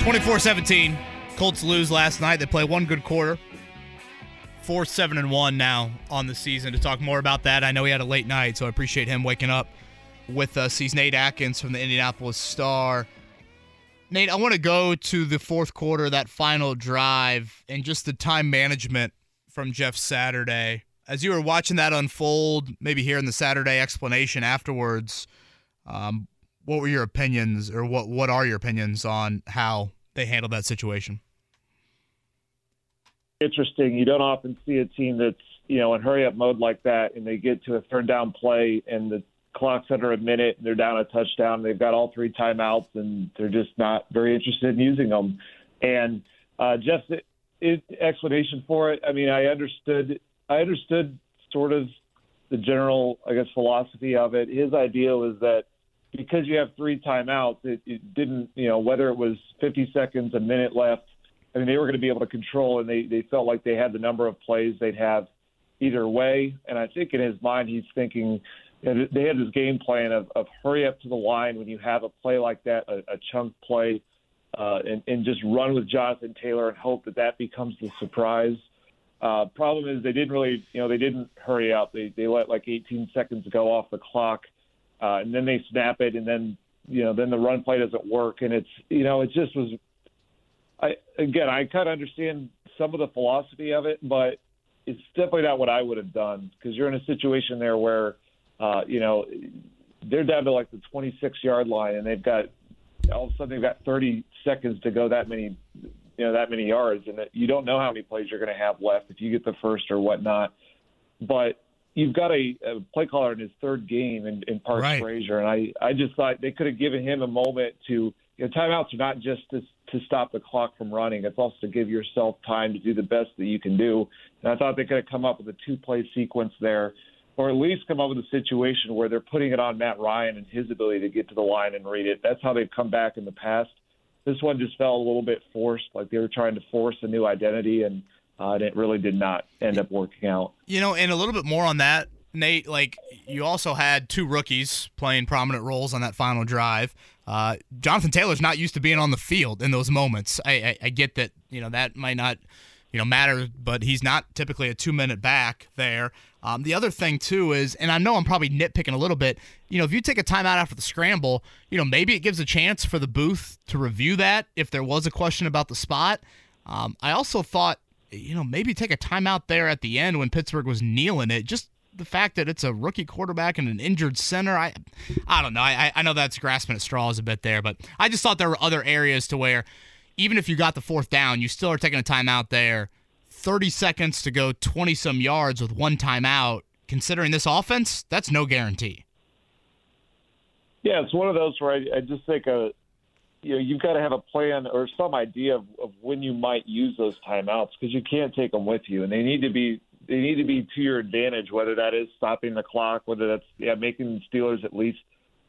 24-17. Colts lose last night. They play one good quarter. Four seven and one now on the season. To talk more about that, I know he had a late night, so I appreciate him waking up with us. He's Nate Atkins from the Indianapolis Star. Nate, I want to go to the fourth quarter, that final drive, and just the time management from Jeff Saturday. As you were watching that unfold, maybe hearing the Saturday explanation afterwards, um, what were your opinions, or what what are your opinions on how they handled that situation? Interesting. You don't often see a team that's you know in hurry up mode like that, and they get to a third down play, and the clock's under a minute, and they're down a touchdown. They've got all three timeouts, and they're just not very interested in using them. And uh, Jeff's it, explanation for it. I mean, I understood. I understood sort of the general, I guess, philosophy of it. His idea was that because you have three timeouts, it, it didn't, you know, whether it was 50 seconds, a minute left. I mean, they were going to be able to control, and they they felt like they had the number of plays they'd have either way. And I think in his mind, he's thinking know, they had this game plan of, of hurry up to the line when you have a play like that, a, a chunk play, uh, and, and just run with Jonathan Taylor and hope that that becomes the surprise. Uh, problem is they didn't really, you know, they didn't hurry up. They they let like 18 seconds go off the clock and then they snap it, and then you know then the run play doesn't work, and it's you know it just was. I again I kind of understand some of the philosophy of it, but it's definitely not what I would have done because you're in a situation there where uh, you know they're down to like the 26 yard line, and they've got all of a sudden they've got 30 seconds to go that many you know that many yards, and you don't know how many plays you're going to have left if you get the first or whatnot. But you've got a, a play caller in his third game in, in Parks right. Frazier, and I, I just thought they could have given him a moment to. You know, timeouts are not just to, to stop the clock from running; it's also to give yourself time to do the best that you can do. And I thought they could have come up with a two-play sequence there, or at least come up with a situation where they're putting it on Matt Ryan and his ability to get to the line and read it. That's how they've come back in the past. This one just felt a little bit forced, like they were trying to force a new identity and uh, it really did not end up working out. You know, and a little bit more on that, Nate. Like you also had two rookies playing prominent roles on that final drive. Uh, Jonathan Taylor's not used to being on the field in those moments. I, I, I get that. You know that might not you know matter, but he's not typically a two minute back there. Um, the other thing too is, and I know I'm probably nitpicking a little bit. You know, if you take a timeout after the scramble, you know maybe it gives a chance for the booth to review that if there was a question about the spot. Um, I also thought you know, maybe take a timeout there at the end when Pittsburgh was kneeling it. Just the fact that it's a rookie quarterback and an injured center, I, I don't know. I, I know that's grasping at straws a bit there, but I just thought there were other areas to where, even if you got the fourth down, you still are taking a timeout there. 30 seconds to go 20 some yards with one timeout. Considering this offense, that's no guarantee. Yeah, it's one of those where I, I just think a you know you've got to have a plan or some idea of, of when you might use those timeouts because you can't take them with you, and they need to be they need to be to your advantage. Whether that is stopping the clock, whether that's yeah making the Steelers at least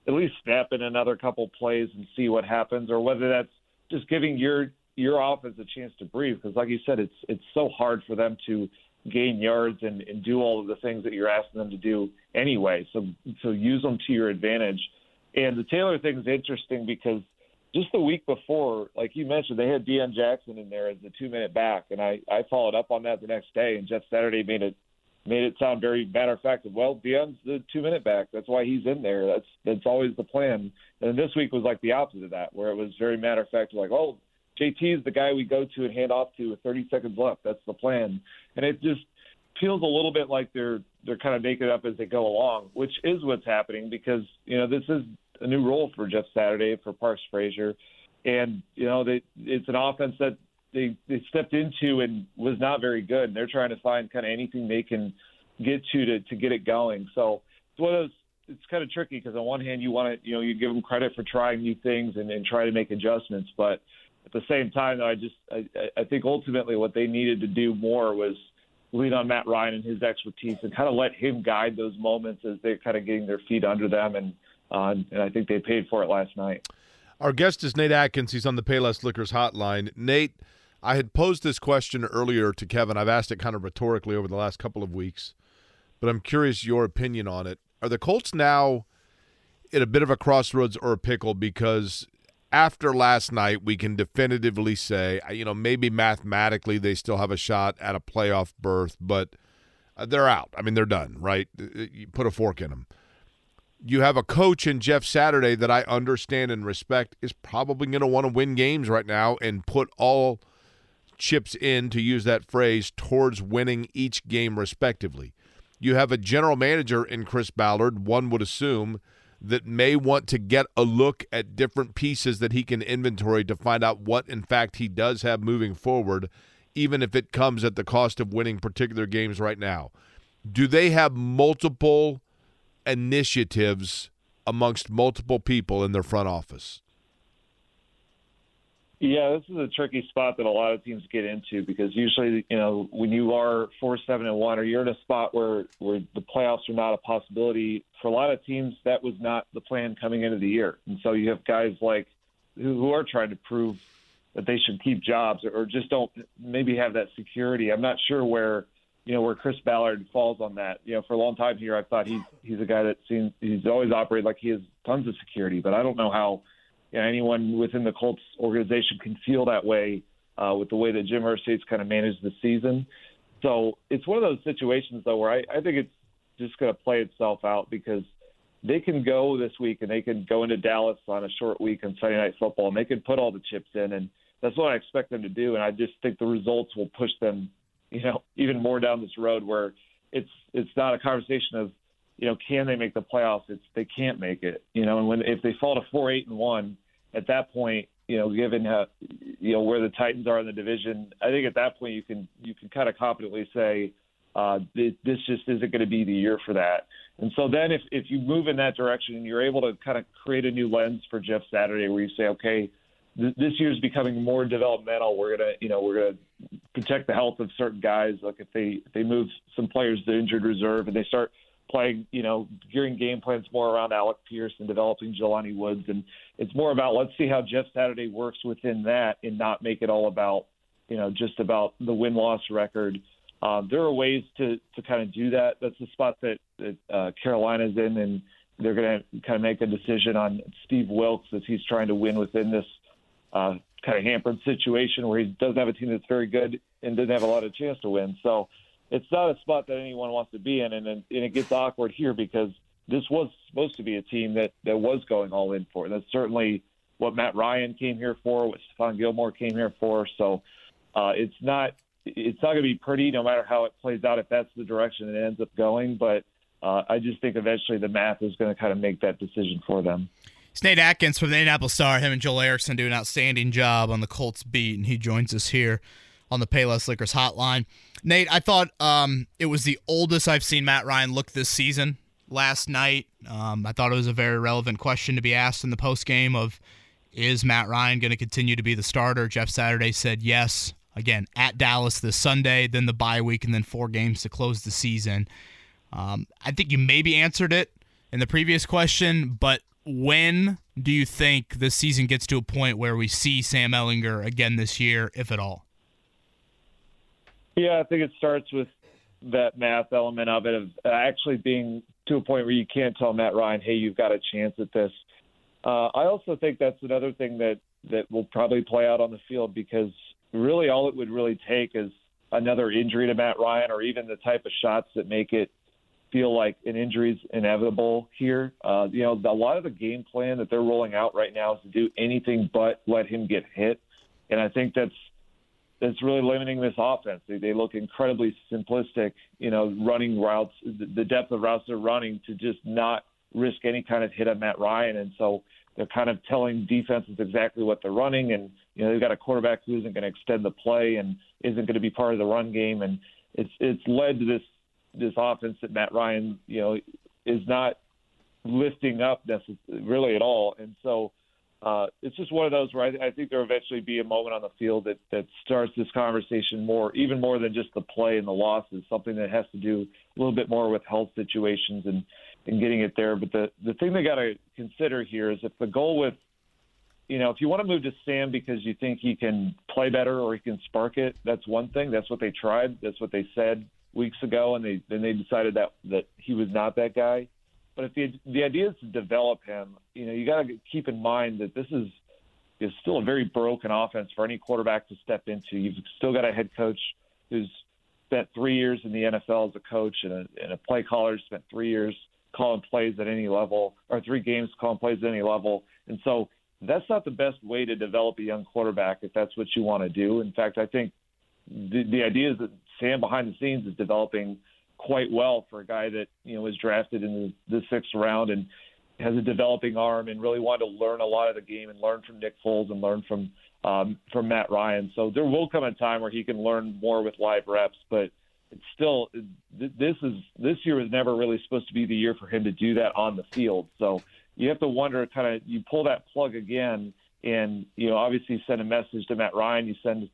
at least snap in another couple plays and see what happens, or whether that's just giving your your offense a chance to breathe. Because like you said, it's it's so hard for them to gain yards and, and do all of the things that you're asking them to do anyway. So so use them to your advantage. And the Taylor thing is interesting because just the week before, like you mentioned, they had Deon Jackson in there as the two minute back, and I I followed up on that the next day, and Jeff Saturday made it made it sound very matter of fact. Well, Deon's the two minute back. That's why he's in there. That's that's always the plan. And this week was like the opposite of that, where it was very matter of fact, like oh. JT is the guy we go to and hand off to with 30 seconds left. That's the plan, and it just feels a little bit like they're they're kind of making it up as they go along, which is what's happening because you know this is a new role for Jeff Saturday for Parks Frazier, and you know they, it's an offense that they they stepped into and was not very good. And they're trying to find kind of anything they can get to to to get it going. So it's one of those. It's kind of tricky because on one hand you want to you know you give them credit for trying new things and, and try to make adjustments, but at the same time though I just I, I think ultimately what they needed to do more was lean on Matt Ryan and his expertise and kind of let him guide those moments as they're kind of getting their feet under them and uh, and I think they paid for it last night. Our guest is Nate Atkins. He's on the Payless Liquors hotline. Nate, I had posed this question earlier to Kevin. I've asked it kind of rhetorically over the last couple of weeks, but I'm curious your opinion on it. Are the Colts now at a bit of a crossroads or a pickle because after last night, we can definitively say, you know, maybe mathematically they still have a shot at a playoff berth, but uh, they're out. I mean, they're done, right? Uh, uh, you put a fork in them. You have a coach in Jeff Saturday that I understand and respect is probably going to want to win games right now and put all chips in, to use that phrase, towards winning each game respectively. You have a general manager in Chris Ballard, one would assume, that may want to get a look at different pieces that he can inventory to find out what, in fact, he does have moving forward, even if it comes at the cost of winning particular games right now. Do they have multiple initiatives amongst multiple people in their front office? Yeah, this is a tricky spot that a lot of teams get into because usually, you know, when you are four, seven, and one, or you're in a spot where where the playoffs are not a possibility for a lot of teams, that was not the plan coming into the year, and so you have guys like who, who are trying to prove that they should keep jobs or, or just don't maybe have that security. I'm not sure where you know where Chris Ballard falls on that. You know, for a long time here, I thought he's he's a guy that seems he's always operated like he has tons of security, but I don't know how you know, anyone within the Colts organization can feel that way uh, with the way that Jim Irsay's kind of managed the season. So it's one of those situations, though, where I, I think it's just going to play itself out because they can go this week and they can go into Dallas on a short week on Sunday Night Football and they can put all the chips in, and that's what I expect them to do. And I just think the results will push them, you know, even more down this road where it's it's not a conversation of you know, can they make the playoffs? It's they can't make it. You know, and when if they fall to four, eight, and one, at that point, you know, given how, you know where the Titans are in the division, I think at that point you can you can kind of confidently say uh, this, this just isn't going to be the year for that. And so then if if you move in that direction and you're able to kind of create a new lens for Jeff Saturday, where you say, okay, th- this year's becoming more developmental. We're gonna you know we're gonna protect the health of certain guys. Like if they if they move some players to injured reserve and they start playing, you know, gearing game plans more around Alec Pierce and developing Jelani Woods. And it's more about let's see how Jeff Saturday works within that and not make it all about, you know, just about the win loss record. Um, there are ways to, to kind of do that. That's the spot that, that uh, Carolina's in, and they're going to kind of make a decision on Steve Wilks as he's trying to win within this uh, kind of hampered situation where he doesn't have a team that's very good and doesn't have a lot of chance to win. So it's not a spot that anyone wants to be in, and, and it gets awkward here because this was supposed to be a team that that was going all in for. That's certainly what Matt Ryan came here for, what Stephon Gilmore came here for. So uh, it's not it's not going to be pretty, no matter how it plays out. If that's the direction it ends up going, but uh, I just think eventually the math is going to kind of make that decision for them. It's Nate Atkins from the Indianapolis Star. Him and Joel Erickson do an outstanding job on the Colts beat, and he joins us here on the Payless Liquors hotline. Nate, I thought um, it was the oldest I've seen Matt Ryan look this season. Last night, um, I thought it was a very relevant question to be asked in the post game of is Matt Ryan going to continue to be the starter? Jeff Saturday said yes. Again, at Dallas this Sunday, then the bye week, and then four games to close the season. Um, I think you maybe answered it in the previous question, but when do you think the season gets to a point where we see Sam Ehlinger again this year, if at all? Yeah, I think it starts with that math element of it, of actually being to a point where you can't tell Matt Ryan, hey, you've got a chance at this. Uh, I also think that's another thing that, that will probably play out on the field because really all it would really take is another injury to Matt Ryan or even the type of shots that make it feel like an injury is inevitable here. Uh, you know, a lot of the game plan that they're rolling out right now is to do anything but let him get hit. And I think that's that's really limiting this offense. They, they look incredibly simplistic, you know, running routes, the depth of routes they're running to just not risk any kind of hit on Matt Ryan. And so they're kind of telling defenses exactly what they're running. And, you know, they've got a quarterback who isn't going to extend the play and isn't going to be part of the run game. And it's, it's led to this, this offense that Matt Ryan, you know, is not lifting up necessarily really at all. And so, uh, it's just one of those where I, I think there'll eventually be a moment on the field that, that starts this conversation more, even more than just the play and the losses, something that has to do a little bit more with health situations and, and getting it there. But the, the thing they got to consider here is if the goal with, you know, if you want to move to Sam because you think he can play better or he can spark it, that's one thing. That's what they tried. That's what they said weeks ago, and they then they decided that that he was not that guy. But if the the idea is to develop him, you know, you got to keep in mind that this is is still a very broken offense for any quarterback to step into. You've still got a head coach who's spent three years in the NFL as a coach and a, and a play caller spent three years calling plays at any level or three games calling plays at any level. And so that's not the best way to develop a young quarterback if that's what you want to do. In fact, I think the, the idea is that Sam behind the scenes is developing quite well for a guy that you know was drafted in the, the sixth round and has a developing arm and really wanted to learn a lot of the game and learn from Nick Foles and learn from um, from Matt Ryan. So there will come a time where he can learn more with live reps, but it's still this is this year was never really supposed to be the year for him to do that on the field. So you have to wonder, kind of, you pull that plug again, and you know, obviously, send a message to Matt Ryan. You send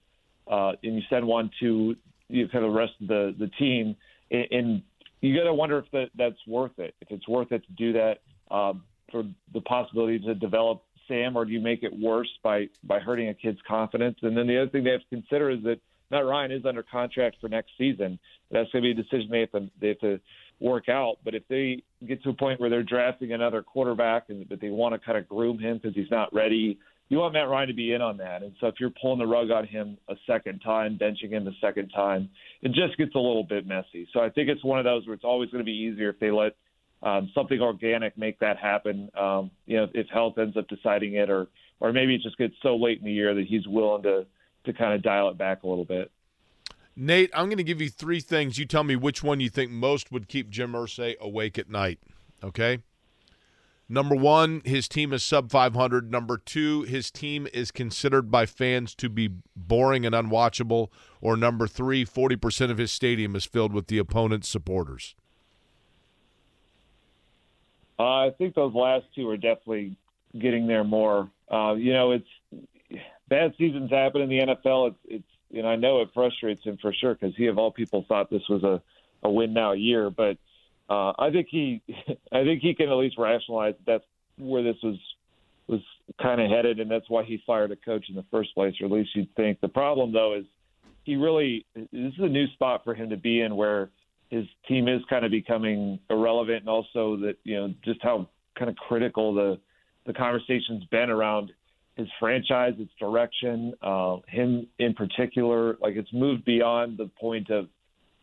uh, and you send one to you know, the rest of the the team, and, and you got to wonder if that that's worth it. If it's worth it to do that um, for the possibility to develop Sam, or do you make it worse by by hurting a kid's confidence? And then the other thing they have to consider is that Matt Ryan is under contract for next season. That's going to be a decision they have to they have to work out. But if they get to a point where they're drafting another quarterback and but they want to kind of groom him because he's not ready, you want Matt Ryan to be in on that. And so if you're pulling the rug on him a second time, benching him a second time, it just gets a little bit messy. So I think it's one of those where it's always going to be easier if they let um, something organic make that happen. Um, you know, if health ends up deciding it, or or maybe it just gets so late in the year that he's willing to to kind of dial it back a little bit. Nate, I'm going to give you three things. You tell me which one you think most would keep Jim Irsay awake at night. Okay. Number one, his team is sub 500. Number two, his team is considered by fans to be boring and unwatchable. Or number three, 40% of his stadium is filled with the opponent's supporters. Uh, I think those last two are definitely getting there more. Uh, you know, it's bad seasons happen in the NFL. It's, it's know, I know it frustrates him for sure because he of all people thought this was a, a win now year, but uh, I think he, I think he can at least rationalize that's where this was was kind of headed, and that's why he fired a coach in the first place, or at least you'd think. The problem though is he really this is a new spot for him to be in where his team is kind of becoming irrelevant, and also that you know just how kind of critical the the conversation's been around his franchise, its direction, uh, him in particular. Like it's moved beyond the point of,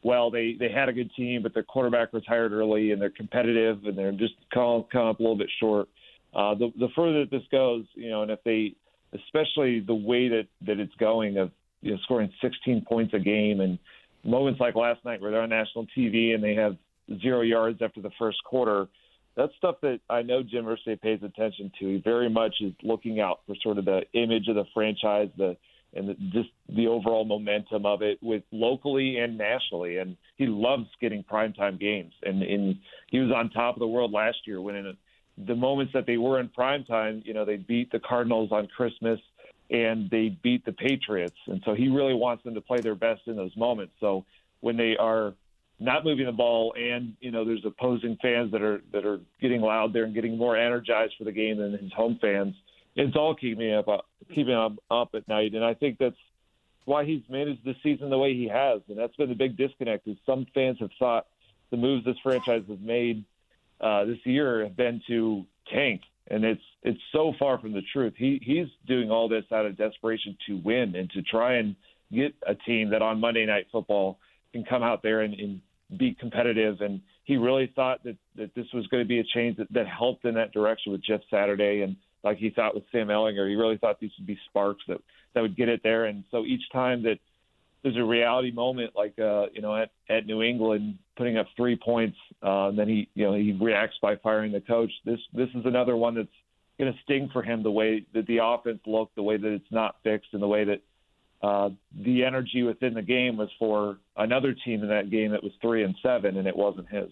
well, they they had a good team, but their quarterback retired early, and they're competitive, and they're just come, come up a little bit short. Uh, the the further that this goes, you know, and if they, especially the way that that it's going of you know scoring 16 points a game, and moments like last night where they're on national TV and they have zero yards after the first quarter that's stuff that I know Jim Irsay pays attention to. He very much is looking out for sort of the image of the franchise, the and just the overall momentum of it with locally and nationally. And he loves getting primetime games. And, and he was on top of the world last year when in the moments that they were in primetime, you know, they beat the Cardinals on Christmas and they beat the Patriots. And so he really wants them to play their best in those moments. So when they are not moving the ball, and you know there's opposing fans that are that are getting loud there and getting more energized for the game than his home fans. It's all keeping me up keeping him up at night, and I think that's why he's managed this season the way he has, and that's been the big disconnect. Is some fans have thought the moves this franchise has made uh, this year have been to tank, and it's it's so far from the truth. He he's doing all this out of desperation to win and to try and get a team that on Monday Night Football can come out there and, and be competitive. And he really thought that, that this was going to be a change that, that helped in that direction with Jeff Saturday. And like he thought with Sam Ehlinger, he really thought these would be sparks that, that would get it there. And so each time that there's a reality moment, like, uh, you know, at, at New England, putting up three points, uh, and then he, you know, he reacts by firing the coach. This, this is another one that's going to sting for him the way that the offense looked, the way that it's not fixed, and the way that uh, the energy within the game was for another team in that game that was three and seven, and it wasn't his.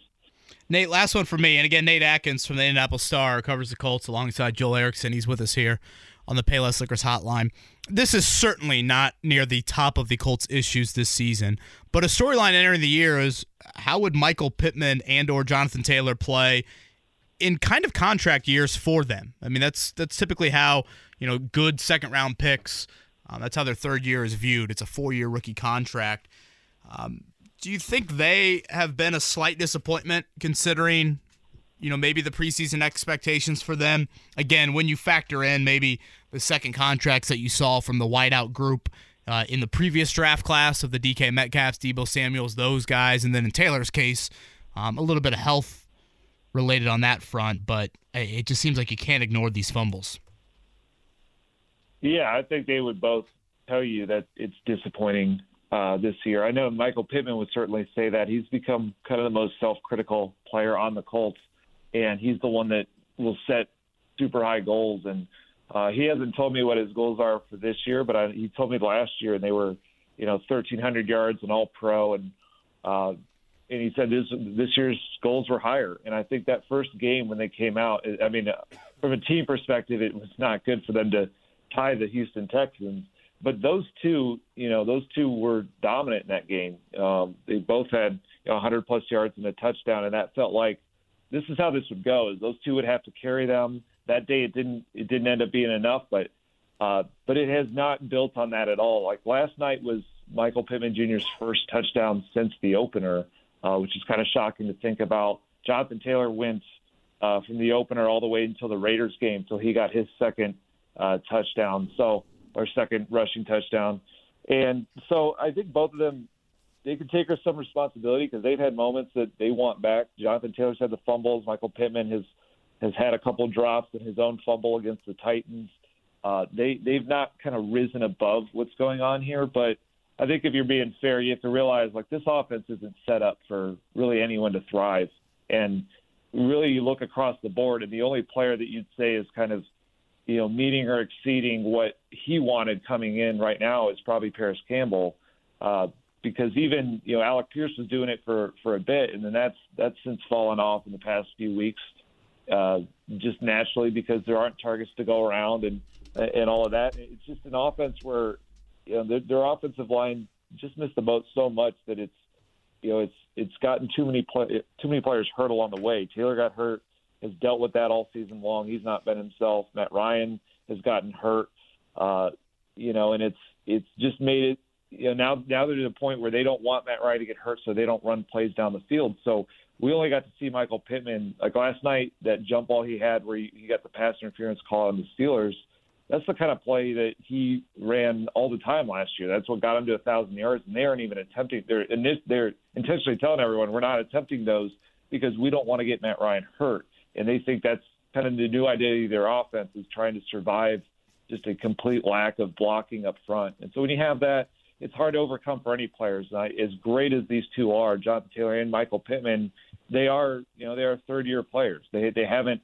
Nate, last one for me, and again, Nate Atkins from the Indianapolis Star covers the Colts alongside Joel Erickson. He's with us here on the Payless Liquors Hotline. This is certainly not near the top of the Colts' issues this season, but a storyline entering the year is how would Michael Pittman and or Jonathan Taylor play in kind of contract years for them? I mean, that's that's typically how you know good second round picks um, that's how their third year is viewed. It's a four year rookie contract. Um, do you think they have been a slight disappointment considering you know, maybe the preseason expectations for them. Again, when you factor in maybe the second contracts that you saw from the wideout group uh, in the previous draft class of the DK Metcalfs, Deebo Samuels, those guys, and then in Taylor's case, um, a little bit of health related on that front, but it just seems like you can't ignore these fumbles. Yeah, I think they would both tell you that it's disappointing uh, this year. I know Michael Pittman would certainly say that he's become kind of the most self-critical player on the Colts, and he's the one that will set super high goals. And uh, he hasn't told me what his goals are for this year, but I, he told me last year, and they were, you know, 1,300 yards and All Pro, and uh, and he said this this year's goals were higher. And I think that first game when they came out, I mean, from a team perspective, it was not good for them to tie the Houston Texans but those two, you know, those two were dominant in that game. Um, they both had you know, 100 plus yards and a touchdown, and that felt like this is how this would go. Is those two would have to carry them. That day, it didn't. It didn't end up being enough, but uh, but it has not built on that at all. Like last night was Michael Pittman Jr.'s first touchdown since the opener, uh, which is kind of shocking to think about. Jonathan Taylor went uh, from the opener all the way until the Raiders game, until he got his second uh, touchdown. So our second rushing touchdown. And so I think both of them they can take some responsibility because they've had moments that they want back. Jonathan Taylor's had the fumbles. Michael Pittman has has had a couple drops and his own fumble against the Titans. Uh, they they've not kind of risen above what's going on here, but I think if you're being fair, you have to realize like this offense isn't set up for really anyone to thrive. And really, you look across the board, and the only player that you'd say is kind of you know, meeting or exceeding what he wanted coming in right now is probably Parris Campbell, uh, because even you know Alec Pierce was doing it for for a bit, and then that's that's since fallen off in the past few weeks, uh, just naturally because there aren't targets to go around and and all of that. It's just an offense where you know their, their offensive line just missed the boat so much that it's you know it's it's gotten too many play, too many players hurt along the way. Taylor got hurt has dealt with that all season long. He's not been himself. Matt Ryan has gotten hurt, uh, you know, and it's it's just made it. You know, now now they're to the point where they don't want Matt Ryan to get hurt, so they don't run plays down the field. So we only got to see Michael Pittman like last night. That jump ball he had, where he, he got the pass interference call on the Steelers. That's the kind of play that he ran all the time last year. That's what got him to a thousand yards, and they aren't even attempting. They're they're intentionally telling everyone we're not attempting those because we don't want to get Matt Ryan hurt and they think that's kind of the new identity of their offense is trying to survive just a complete lack of blocking up front. And so when you have that, it's hard to overcome for any players. Uh, as great as these two are, Jonathan Taylor and Michael Pittman, they are you know they are third year players. They they haven't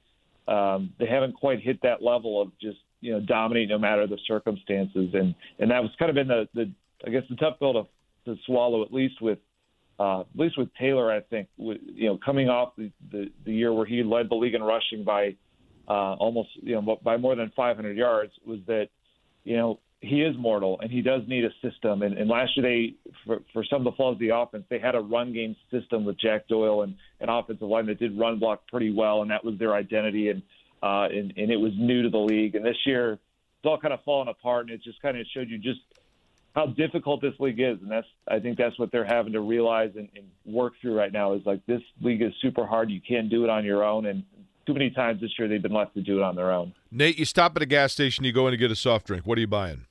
um, they haven't quite hit that level of just you know dominate no matter the circumstances. And and that was kind of been the the I guess the tough pill to to swallow at least with uh, at least with Taylor, I think, you know, coming off the, the, the year where he led the league in rushing by uh, almost, you know, by more than 500 yards, was that, you know, he is mortal and he does need a system. And, and last year, they, for, for some of the flaws of the offense, they had a run game system with Jack Doyle and an offensive line that did run block pretty well, and that was their identity. And uh, and, and it was new to the league. And this year, it's all kind of falling apart, and it just kind of showed you just how difficult this league is, and that's I think that's what they're having to realize and, and work through right now. Is like this league is super hard. You can't do it on your own, and too many times this year they've been left to do it on their own. Nate, you stop at a gas station, you go in to get a soft drink. What are you buying?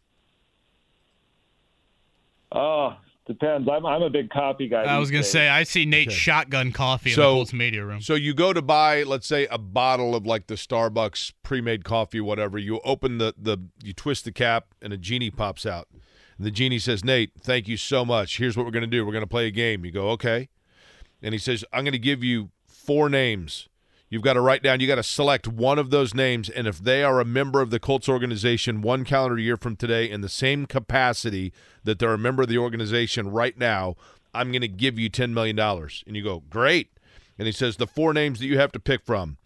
Oh, depends. I'm I'm a big coffee guy. I was gonna days. say I see Nate okay. shotgun coffee so, in the Colts media room. So you go to buy, let's say, a bottle of like the Starbucks pre-made coffee, whatever. You open the the you twist the cap and a genie pops out. The genie says, Nate, thank you so much. Here's what we're going to do. We're going to play a game. You go, okay. And he says, I'm going to give you four names. You've got to write down, you got to select one of those names. And if they are a member of the Colts organization one calendar year from today in the same capacity that they're a member of the organization right now, I'm going to give you $10 million. And you go, great. And he says, the four names that you have to pick from,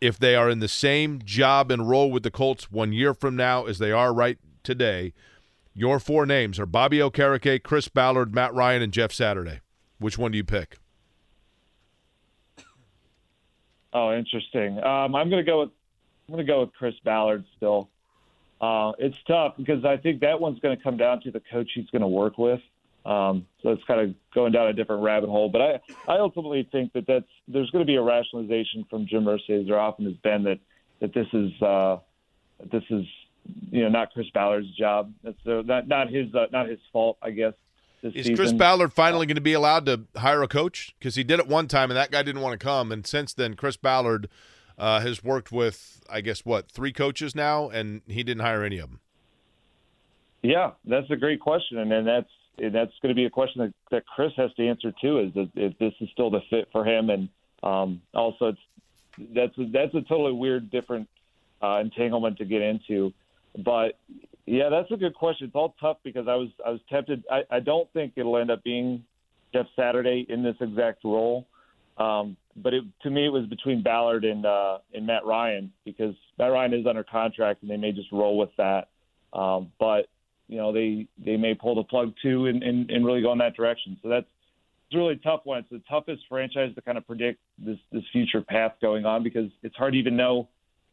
if they are in the same job and role with the Colts one year from now as they are right today, your four names are Bobby Okereke, Chris Ballard, Matt Ryan, and Jeff Saturday. Which one do you pick? Oh, interesting. Um, I'm going to go with I'm going to go with Chris Ballard still. Uh, it's tough because I think that one's going to come down to the coach he's going to work with. Um, so it's kind of going down a different rabbit hole. But I, I ultimately think that that's there's going to be a rationalization from Jim Irsay, as there often has been, that that this is uh, this is you know not Chris Ballard's job. That's uh, not not his uh, not his fault, I guess. Is season. Chris Ballard finally going to be allowed to hire a coach? Because he did it one time, and that guy didn't want to come. And since then, Chris Ballard uh, has worked with, I guess, what three coaches now, and he didn't hire any of them. Yeah, that's a great question, and, and that's and that's going to be a question that, that Chris has to answer too. Is if, if this is still the fit for him, and um, also it's that's a, that's a totally weird, different uh, entanglement to get into. But yeah, that's a good question. It's all tough because I was I was tempted. I, I don't think it'll end up being Jeff Saturday in this exact role. Um, but it, to me, it was between Ballard and uh, and Matt Ryan because Matt Ryan is under contract and they may just roll with that. Um, but you know they they may pull the plug too and, and, and really go in that direction. So that's it's a really tough one. It's the toughest franchise to kind of predict this this future path going on because it's hard to even know.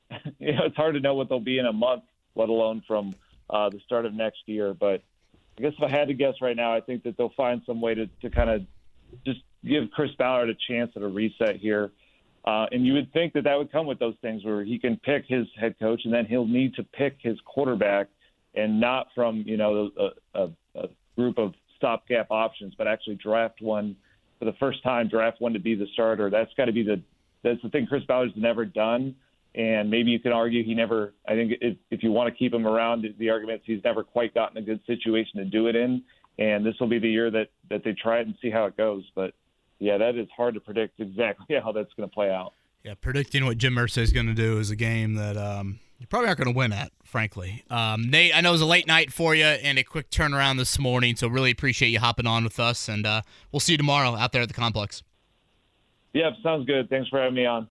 you know, it's hard to know what they'll be in a month, let alone from uh, the start of next year. But I guess if I had to guess right now, I think that they'll find some way to to kind of just give Chris Ballard a chance at a reset here. Uh, and you would think that that would come with those things where he can pick his head coach and then he'll need to pick his quarterback and not from you know a, a, a group of stopgap options, but actually draft one for the first time, draft one to be the starter. That's got to be the that's the thing Chris Ballard's never done. And maybe you can argue he never. I think if, if you want to keep him around, the argument is he's never quite gotten a good situation to do it in. And this will be the year that that they try it and see how it goes. But yeah, that is hard to predict exactly how that's going to play out. Yeah, predicting what Jim Irsay is going to do is a game that um, you're probably not going to win at, frankly. Um, Nate, I know it was a late night for you and a quick turnaround this morning, so really appreciate you hopping on with us, and uh, we'll see you tomorrow out there at the complex. Yep, sounds good. Thanks for having me on.